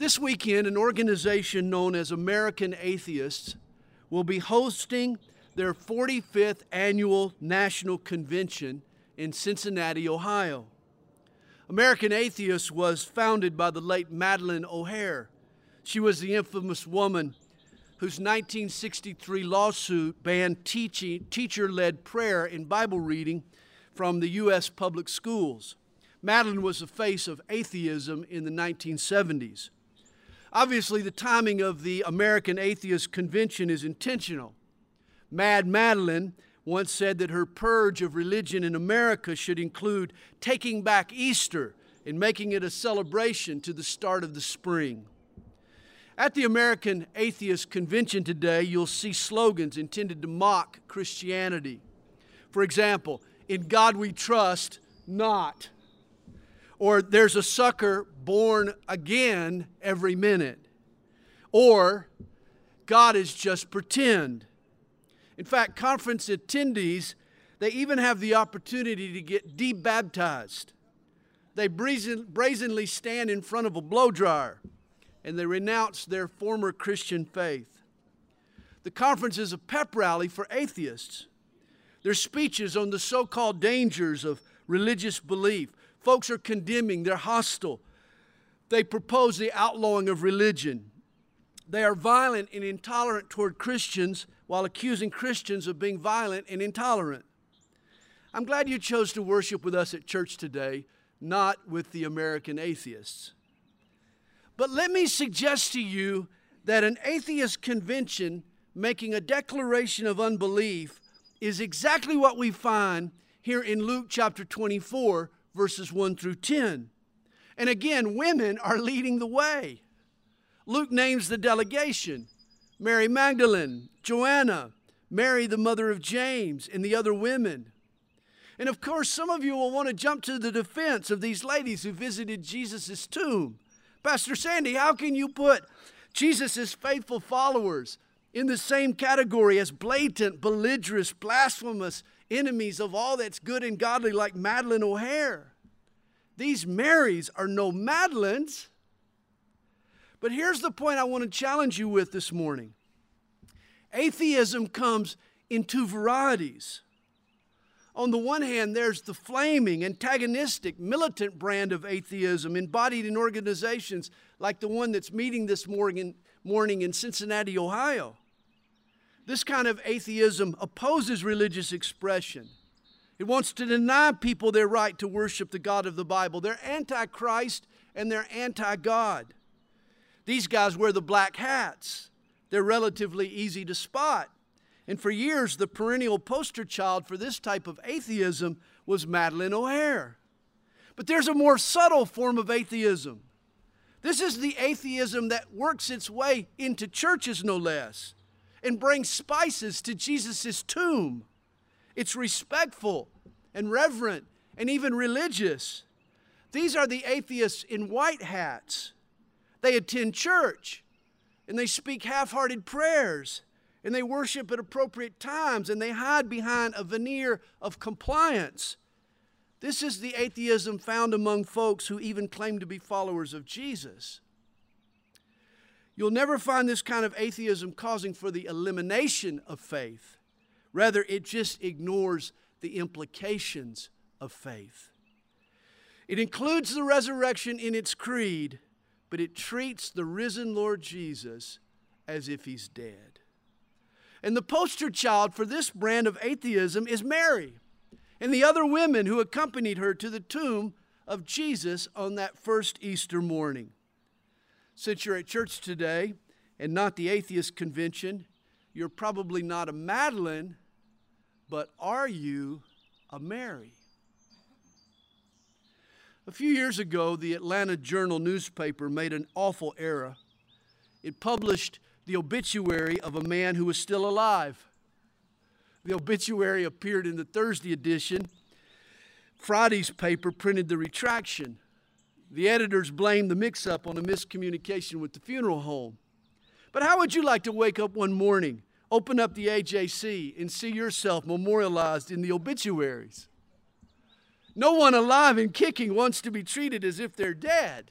This weekend, an organization known as American Atheists will be hosting their 45th annual national convention in Cincinnati, Ohio. American Atheists was founded by the late Madalyn O'Hair. She was the infamous woman whose 1963 lawsuit banned teaching, teacher led prayer in Bible reading from the U.S. public schools. Madalyn was the face of atheism in the 1970s. Obviously, the timing of the American Atheist Convention is intentional. Mad Madalyn once said that her purge of religion in America should include taking back Easter and making it a celebration to the start of the spring. At the American Atheist Convention today, you'll see slogans intended to mock Christianity. For example, in God we trust, not or there's a sucker born again every minute, or God is just pretend. In fact, conference attendees, they even have the opportunity to get debaptized. They brazen, brazenly stand in front of a blow dryer and they renounce their former Christian faith. The conference is a pep rally for atheists. Their speeches on the so called dangers of religious belief, Folks are condemning, they're hostile. They propose the outlawing of religion. They are violent and intolerant toward Christians while accusing Christians of being violent and intolerant. I'm glad you chose to worship with us at church today, not with the American atheists. But let me suggest to you that an atheist convention making a declaration of unbelief is exactly what we find here in Luke chapter 24, verses 1 through 10. And again, women are leading the way. Luke names the delegation Mary Magdalene, Joanna, Mary, the mother of James, and the other women. And of course, some of you will want to jump to the defense of these ladies who visited Jesus' tomb. Pastor Sandy, how can you put Jesus' faithful followers in the same category as blatant, belligerent, blasphemous enemies of all that's good and godly, like Madalyn O'Hair. These Marys are no Madalyns. But here's the point I want to challenge you with this morning atheism comes in two varieties. On the one hand, there's the flaming, antagonistic, militant brand of atheism embodied in organizations like the one that's meeting this morning, morning in Cincinnati, Ohio. This kind of atheism opposes religious expression. It wants to deny people their right to worship the God of the Bible. They're anti Christ and they're anti God. These guys wear the black hats, they're relatively easy to spot. And for years, the perennial poster child for this type of atheism was Madalyn O'Hair. But there's a more subtle form of atheism. This is the atheism that works its way into churches, no less and bring spices to Jesus' tomb. It's respectful and reverent and even religious. These are the atheists in white hats. They attend church and they speak half hearted prayers and they worship at appropriate times and they hide behind a veneer of compliance. This is the atheism found among folks who even claim to be followers of Jesus. You'll never find this kind of atheism causing for the elimination of faith. Rather, it just ignores the implications of faith. It includes the resurrection in its creed, but it treats the risen Lord Jesus as if he's dead. And the poster child for this brand of atheism is Mary and the other women who accompanied her to the tomb of Jesus on that first Easter morning. Since you're at church today and not the atheist convention, you're probably not a Madalyn, but are you a Mary? A few years ago, the Atlanta Journal newspaper made an awful error. It published the obituary of a man who was still alive. The obituary appeared in the Thursday edition. Friday's paper printed the retraction. The editors blame the mix up on a miscommunication with the funeral home. But how would you like to wake up one morning, open up the AJC, and see yourself memorialized in the obituaries? No one alive and kicking wants to be treated as if they're dead.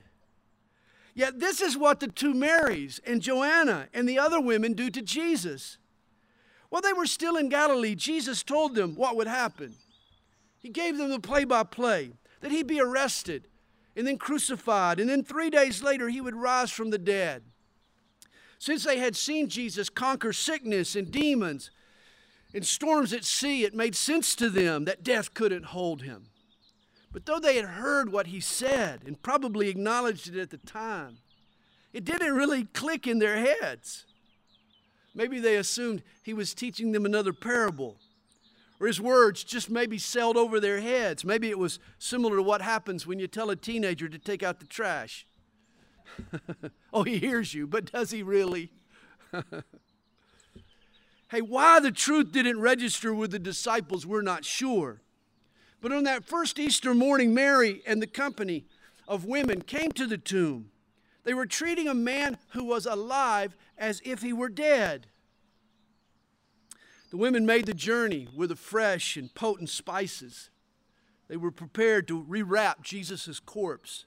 Yet this is what the two Marys and Joanna and the other women do to Jesus. While they were still in Galilee, Jesus told them what would happen. He gave them the play by play that he'd be arrested and then crucified, and then three days later he would rise from the dead. Since they had seen Jesus conquer sickness and demons and storms at sea, it made sense to them that death couldn't hold him. But though they had heard what he said and probably acknowledged it at the time, it didn't really click in their heads. Maybe they assumed he was teaching them another parable, or his words just maybe sailed over their heads. Maybe it was similar to what happens when you tell a teenager to take out the trash. oh, he hears you, but does he really? hey, why the truth didn't register with the disciples, we're not sure. But on that first Easter morning, Mary and the company of women came to the tomb. They were treating a man who was alive as if he were dead. The women made the journey with the fresh and potent spices. They were prepared to rewrap Jesus' corpse.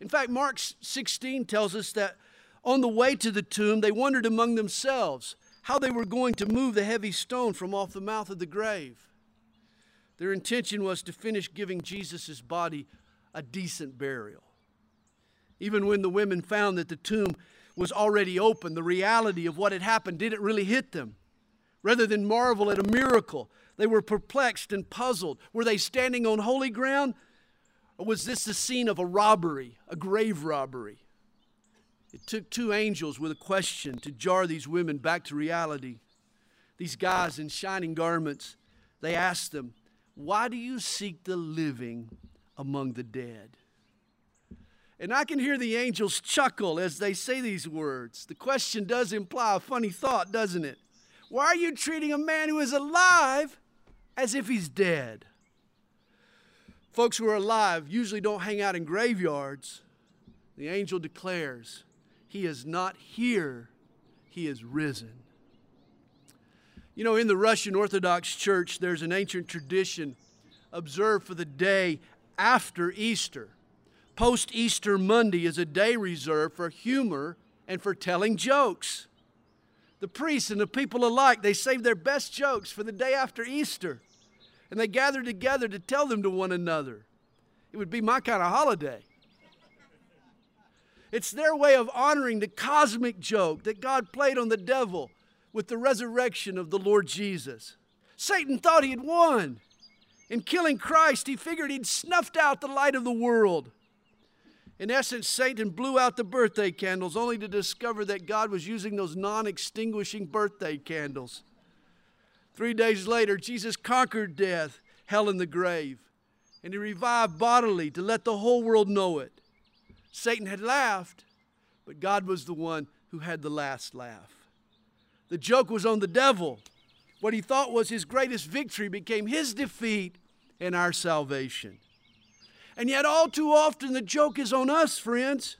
In fact, Mark 16 tells us that on the way to the tomb, they wondered among themselves how they were going to move the heavy stone from off the mouth of the grave. Their intention was to finish giving Jesus' body a decent burial. Even when the women found that the tomb was already open, the reality of what had happened didn't really hit them. Rather than marvel at a miracle, they were perplexed and puzzled. Were they standing on holy ground? Or was this the scene of a robbery, a grave robbery? It took two angels with a question to jar these women back to reality. These guys in shining garments, they asked them, Why do you seek the living among the dead? And I can hear the angels chuckle as they say these words. The question does imply a funny thought, doesn't it? Why are you treating a man who is alive as if he's dead? Folks who are alive usually don't hang out in graveyards. The angel declares, He is not here, He is risen. You know, in the Russian Orthodox Church, there's an ancient tradition observed for the day after Easter. Post Easter Monday is a day reserved for humor and for telling jokes. The priests and the people alike, they save their best jokes for the day after Easter and they gathered together to tell them to one another. It would be my kind of holiday. It's their way of honoring the cosmic joke that God played on the devil with the resurrection of the Lord Jesus. Satan thought he had won. In killing Christ, he figured he'd snuffed out the light of the world. In essence, Satan blew out the birthday candles only to discover that God was using those non extinguishing birthday candles Three days later, Jesus conquered death, hell, and the grave, and he revived bodily to let the whole world know it. Satan had laughed, but God was the one who had the last laugh. The joke was on the devil. What he thought was his greatest victory became his defeat and our salvation. And yet, all too often, the joke is on us, friends.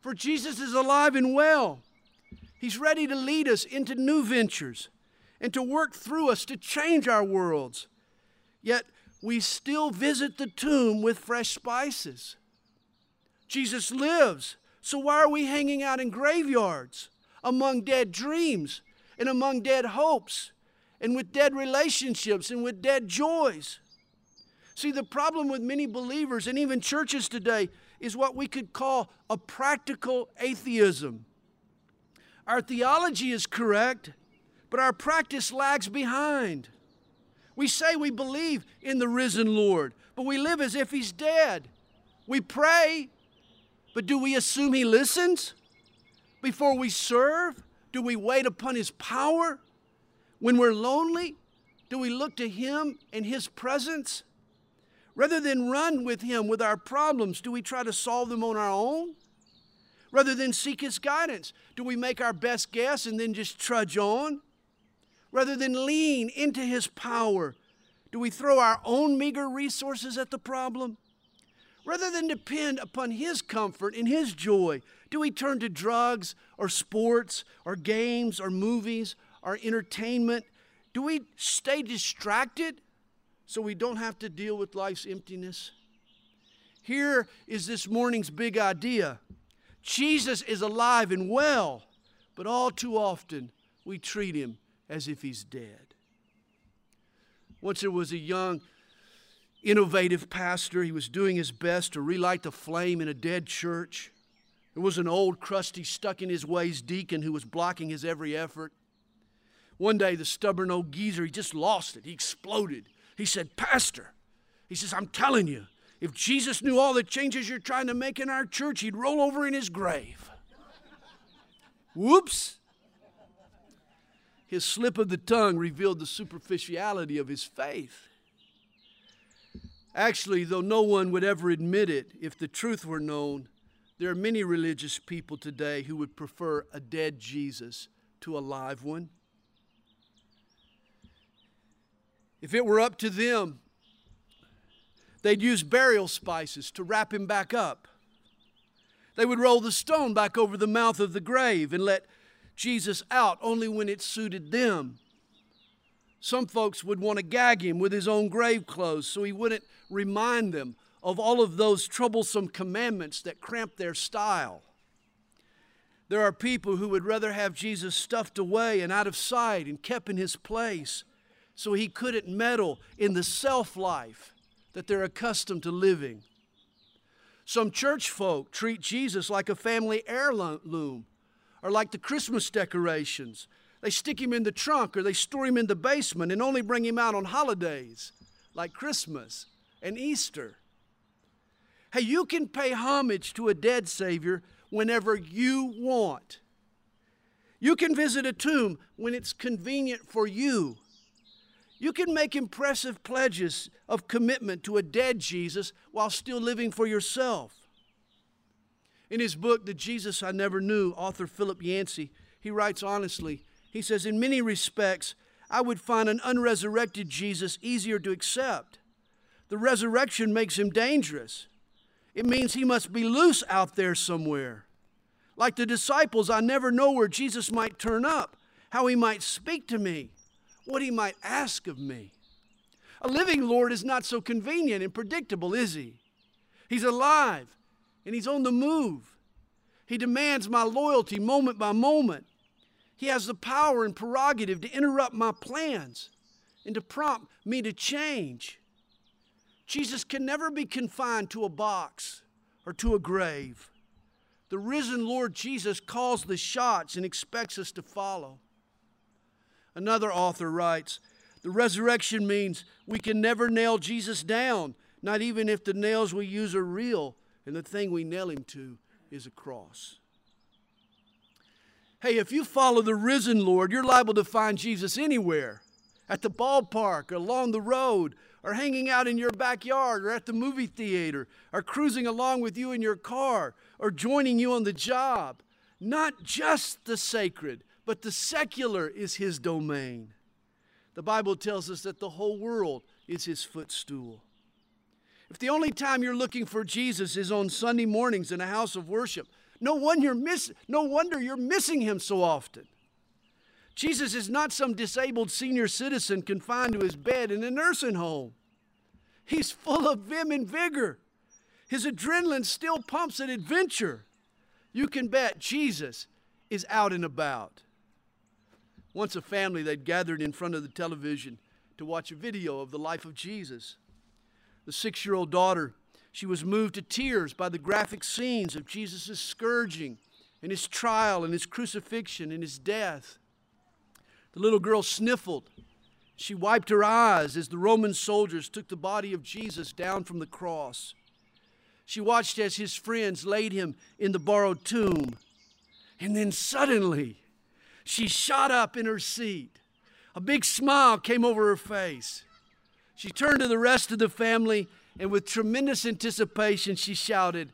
For Jesus is alive and well. He's ready to lead us into new ventures, and to work through us to change our worlds. Yet we still visit the tomb with fresh spices. Jesus lives, so why are we hanging out in graveyards among dead dreams and among dead hopes and with dead relationships and with dead joys? See, the problem with many believers and even churches today is what we could call a practical atheism. Our theology is correct, but our practice lags behind. We say we believe in the risen Lord, but we live as if he's dead. We pray, but do we assume he listens? Before we serve, do we wait upon his power? When we're lonely, do we look to him and his presence? Rather than run with him with our problems, do we try to solve them on our own? Rather than seek his guidance, do we make our best guess and then just trudge on? rather than lean into His power? Do we throw our own meager resources at the problem? Rather than depend upon His comfort and His joy, do we turn to drugs or sports or games or movies or entertainment? Do we stay distracted so we don't have to deal with life's emptiness? Here is this morning's big idea Jesus is alive and well, but all too often we treat him as if he's dead. Once there was a young, innovative pastor. He was doing his best to relight the flame in a dead church. There was an old, crusty, stuck in his ways deacon who was blocking his every effort. One day, the stubborn old geezer, he just lost it. He exploded. He said, Pastor, he says, I'm telling you, if Jesus knew all the changes you're trying to make in our church, he'd roll over in his grave. Whoops. His slip of the tongue revealed the superficiality of his faith. Actually, though no one would ever admit it, if the truth were known, there are many religious people today who would prefer a dead Jesus to a live one. If it were up to them, they'd use burial spices to wrap him back up. They would roll the stone back over the mouth of the grave and let Jesus out only when it suited them. Some folks would want to gag him with his own grave clothes so he wouldn't remind them of all of those troublesome commandments that cramp their style. There are people who would rather have Jesus stuffed away and out of sight and kept in his place so he couldn't meddle in the self life that they're accustomed to living. Some church folk treat Jesus like a family heirloom or like the Christmas decorations. They stick him in the trunk or they store him in the basement and only bring him out on holidays like Christmas and Easter. Hey, you can pay homage to a dead Savior whenever you want. You can visit a tomb when it's convenient for you. You can make impressive pledges of commitment to a dead Jesus while still living for yourself. In his book, The Jesus I Never Knew, author Philip Yancey, he writes honestly, he says, In many respects, I would find an unresurrected Jesus easier to accept. The resurrection makes him dangerous. It means he must be loose out there somewhere. Like the disciples, I never know where Jesus might turn up, how he might speak to me, what he might ask of me. A living Lord is not so convenient and predictable, is he? He's alive and he's on the move. He demands my loyalty moment by moment. He has the power and prerogative to interrupt my plans and to prompt me to change. Jesus can never be confined to a box or to a grave. The risen Lord Jesus calls the shots and expects us to follow. Another author writes The resurrection means we can never nail Jesus down, not even if the nails we use are real and the thing we nail him to is a cross. Hey, if you follow the risen Lord, you're liable to find Jesus anywhere at the ballpark, along the road, or hanging out in your backyard, or at the movie theater, or cruising along with you in your car, or joining you on the job. Not just the sacred, but the secular is his domain. The Bible tells us that the whole world is his footstool. If the only time you're looking for Jesus is on Sunday mornings in a house of worship, no, one you're miss, no wonder you're missing him so often. Jesus is not some disabled senior citizen confined to his bed in a nursing home. He's full of vim and vigor. His adrenaline still pumps at adventure. You can bet Jesus is out and about. Once a family, they'd gathered in front of the television to watch a video of the life of Jesus. The six year old daughter, she was moved to tears by the graphic scenes of Jesus' scourging and his trial and his crucifixion and his death. The little girl sniffled. She wiped her eyes as the Roman soldiers took the body of Jesus down from the cross. She watched as his friends laid him in the borrowed tomb. And then suddenly, she shot up in her seat. A big smile came over her face. She turned to the rest of the family and, with tremendous anticipation, she shouted,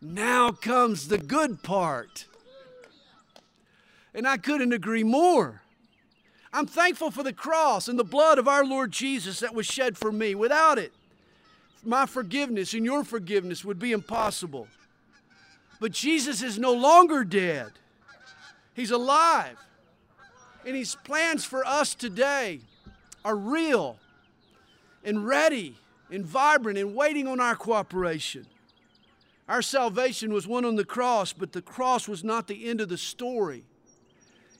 Now comes the good part. And I couldn't agree more. I'm thankful for the cross and the blood of our Lord Jesus that was shed for me. Without it, my forgiveness and your forgiveness would be impossible. But Jesus is no longer dead, He's alive. And His plans for us today are real and ready and vibrant and waiting on our cooperation. Our salvation was won on the cross, but the cross was not the end of the story.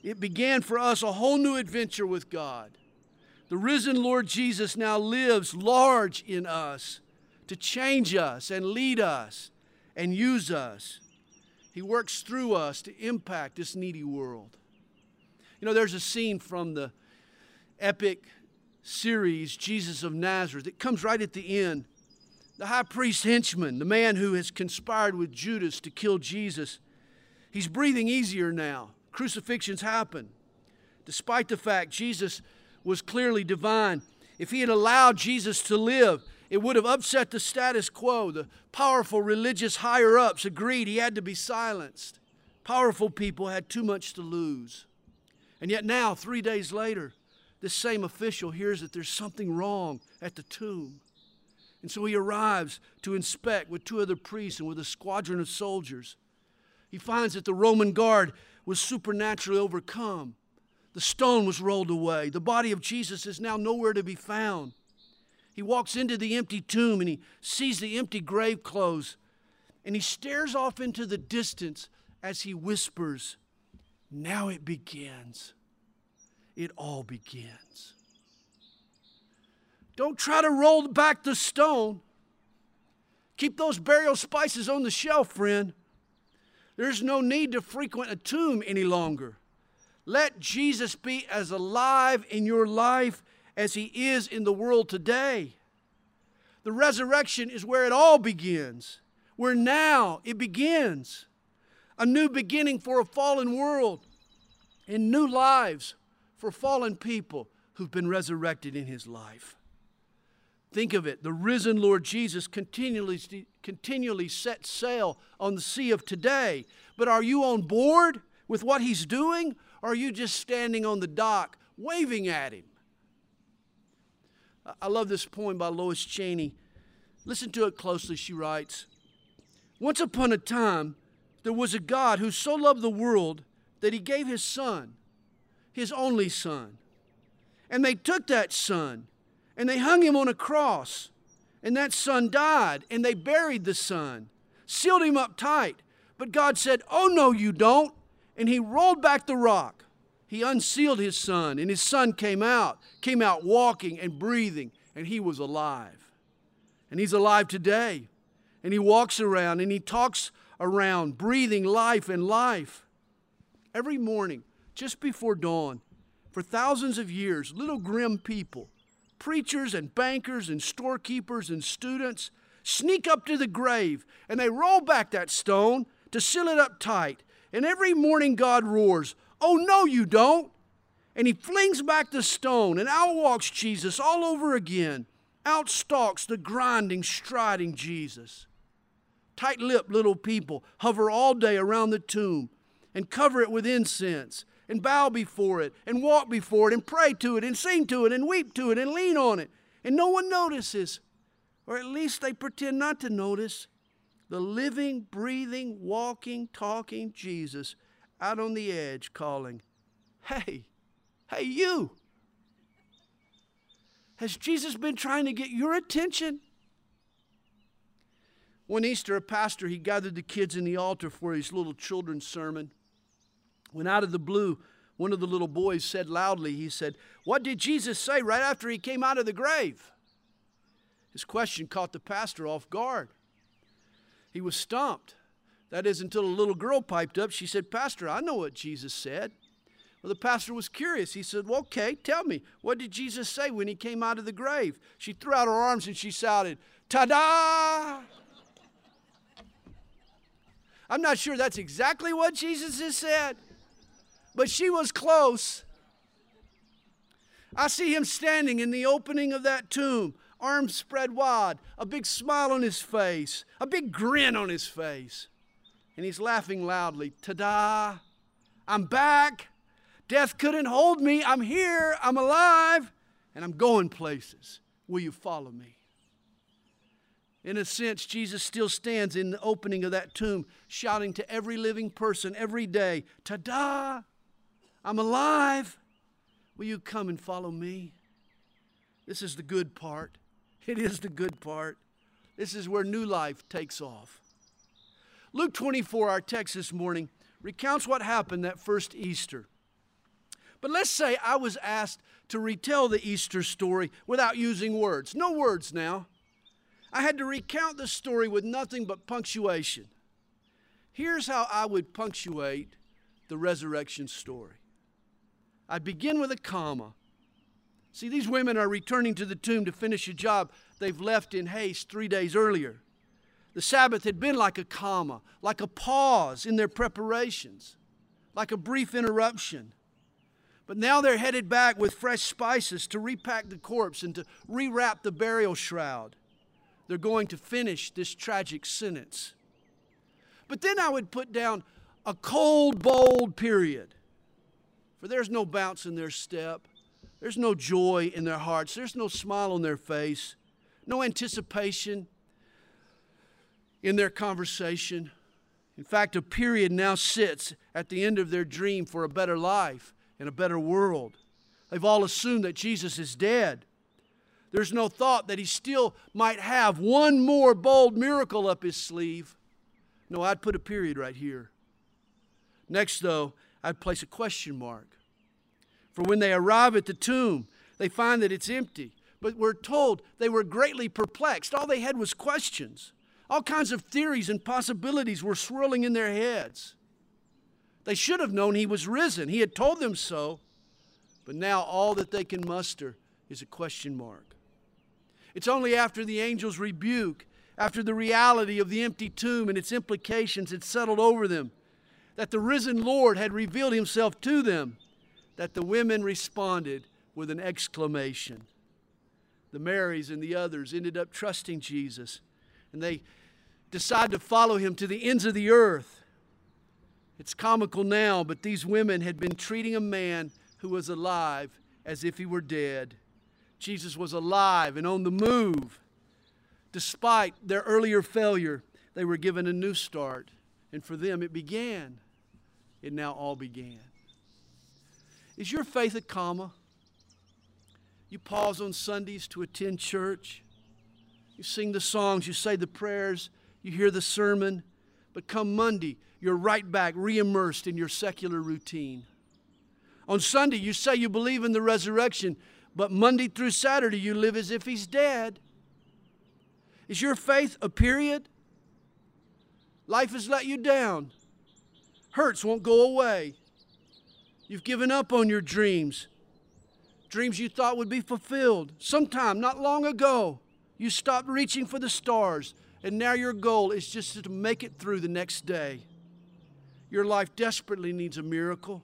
It began for us a whole new adventure with God. The risen Lord Jesus now lives large in us to change us and lead us and use us. He works through us to impact this needy world. You know, there's a scene from the epic series, Jesus of Nazareth. It comes right at the end. The high priest henchman, the man who has conspired with Judas to kill Jesus, he's breathing easier now. Crucifixions happen. Despite the fact Jesus was clearly divine, if he had allowed Jesus to live, it would have upset the status quo. The powerful religious higher ups agreed he had to be silenced. Powerful people had too much to lose. And yet, now, three days later, this same official hears that there's something wrong at the tomb. And so he arrives to inspect with two other priests and with a squadron of soldiers. He finds that the Roman guard was supernaturally overcome. The stone was rolled away. The body of Jesus is now nowhere to be found. He walks into the empty tomb and he sees the empty grave clothes and he stares off into the distance as he whispers, Now it begins it all begins. Don't try to roll back the stone. Keep those burial spices on the shelf, friend. There's no need to frequent a tomb any longer. Let Jesus be as alive in your life as he is in the world today. The resurrection is where it all begins, where now it begins. A new beginning for a fallen world and new lives for fallen people who've been resurrected in his life. Think of it. The risen Lord Jesus continually, continually sets sail on the sea of today. But are you on board with what he's doing? Or are you just standing on the dock waving at him? I love this poem by Lois Cheney. Listen to it closely. She writes Once upon a time, there was a God who so loved the world that he gave his son his only son. And they took that son and they hung him on a cross. And that son died and they buried the son, sealed him up tight. But God said, Oh, no, you don't. And he rolled back the rock. He unsealed his son, and his son came out, came out walking and breathing, and he was alive. And he's alive today. And he walks around and he talks around, breathing life and life. Every morning, just before dawn, for thousands of years, little grim people, preachers and bankers and storekeepers and students, sneak up to the grave and they roll back that stone to seal it up tight. And every morning God roars, Oh, no, you don't. And he flings back the stone, and out walks Jesus all over again. Out stalks the grinding, striding Jesus. Tight lipped little people hover all day around the tomb and cover it with incense and bow before it and walk before it and pray to it and sing to it and weep to it and lean on it. And no one notices, or at least they pretend not to notice, the living, breathing, walking, talking Jesus out on the edge calling, Hey, hey, you. Has Jesus been trying to get your attention? One Easter, a pastor, he gathered the kids in the altar for his little children's sermon. When out of the blue, one of the little boys said loudly, he said, What did Jesus say right after he came out of the grave? His question caught the pastor off guard. He was stumped. That is until a little girl piped up. She said, Pastor, I know what Jesus said. Well, the pastor was curious. He said, Well, okay, tell me, what did Jesus say when he came out of the grave? She threw out her arms and she shouted, Ta da! I'm not sure that's exactly what Jesus has said, but she was close. I see him standing in the opening of that tomb, arms spread wide, a big smile on his face, a big grin on his face. And he's laughing loudly. Ta da! I'm back. Death couldn't hold me. I'm here. I'm alive. And I'm going places. Will you follow me? In a sense, Jesus still stands in the opening of that tomb, shouting to every living person every day, Ta da! I'm alive. Will you come and follow me? This is the good part. It is the good part. This is where new life takes off. Luke 24, our text this morning, recounts what happened that first Easter. But let's say I was asked to retell the Easter story without using words. No words now. I had to recount the story with nothing but punctuation. Here's how I would punctuate the resurrection story I'd begin with a comma. See, these women are returning to the tomb to finish a job they've left in haste three days earlier. The Sabbath had been like a comma, like a pause in their preparations, like a brief interruption. But now they're headed back with fresh spices to repack the corpse and to rewrap the burial shroud. They're going to finish this tragic sentence. But then I would put down a cold, bold period. For there's no bounce in their step, there's no joy in their hearts, there's no smile on their face, no anticipation in their conversation. In fact, a period now sits at the end of their dream for a better life and a better world. They've all assumed that Jesus is dead. There's no thought that he still might have one more bold miracle up his sleeve. No, I'd put a period right here. Next, though, I'd place a question mark. For when they arrive at the tomb, they find that it's empty. But we're told they were greatly perplexed. All they had was questions. All kinds of theories and possibilities were swirling in their heads. They should have known he was risen. He had told them so. But now all that they can muster is a question mark. It's only after the angel's rebuke, after the reality of the empty tomb and its implications had settled over them, that the risen Lord had revealed himself to them, that the women responded with an exclamation. The Marys and the others ended up trusting Jesus and they decide to follow him to the ends of the earth. It's comical now, but these women had been treating a man who was alive as if he were dead. Jesus was alive and on the move. Despite their earlier failure, they were given a new start. And for them, it began. It now all began. Is your faith a comma? You pause on Sundays to attend church. You sing the songs, you say the prayers, you hear the sermon, but come Monday, you're right back, re immersed in your secular routine. On Sunday, you say you believe in the resurrection, but Monday through Saturday, you live as if he's dead. Is your faith a period? Life has let you down. Hurts won't go away. You've given up on your dreams. Dreams you thought would be fulfilled sometime not long ago. You stopped reaching for the stars, and now your goal is just to make it through the next day. Your life desperately needs a miracle,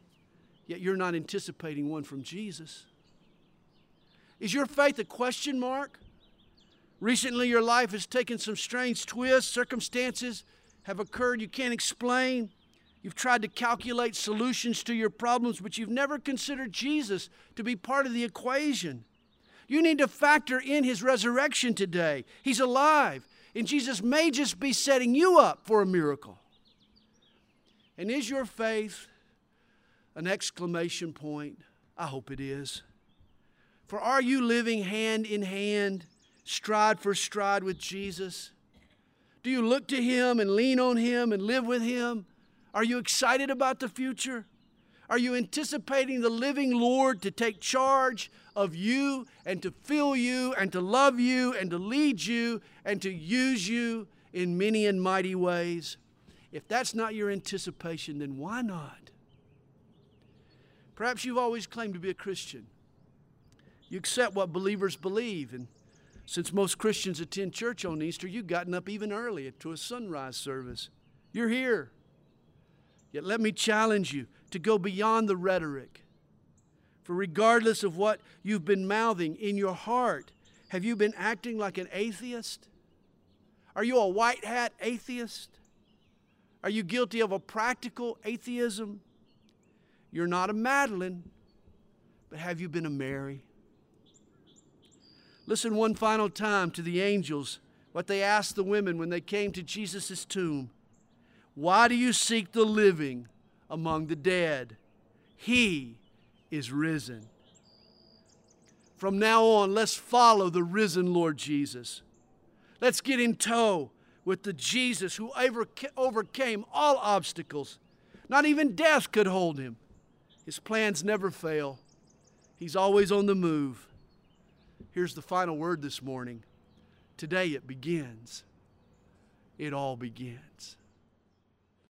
yet you're not anticipating one from Jesus. Is your faith a question mark? Recently, your life has taken some strange twists, circumstances have occurred you can't explain. You've tried to calculate solutions to your problems, but you've never considered Jesus to be part of the equation. You need to factor in his resurrection today. He's alive, and Jesus may just be setting you up for a miracle. And is your faith an exclamation point? I hope it is. For are you living hand in hand, stride for stride with Jesus? Do you look to Him and lean on Him and live with Him? Are you excited about the future? Are you anticipating the living Lord to take charge of you and to fill you and to love you and to lead you and to use you in many and mighty ways? If that's not your anticipation, then why not? Perhaps you've always claimed to be a Christian. You accept what believers believe. And since most Christians attend church on Easter, you've gotten up even early to a sunrise service. You're here. Yet let me challenge you to go beyond the rhetoric. For regardless of what you've been mouthing in your heart, have you been acting like an atheist? Are you a white hat atheist? Are you guilty of a practical atheism? You're not a Madalyn, but have you been a Mary? Listen one final time to the angels, what they asked the women when they came to Jesus' tomb. Why do you seek the living among the dead? He is risen. From now on, let's follow the risen Lord Jesus. Let's get in tow with the Jesus who overcame all obstacles. Not even death could hold him. His plans never fail, he's always on the move. Here's the final word this morning. Today it begins. It all begins.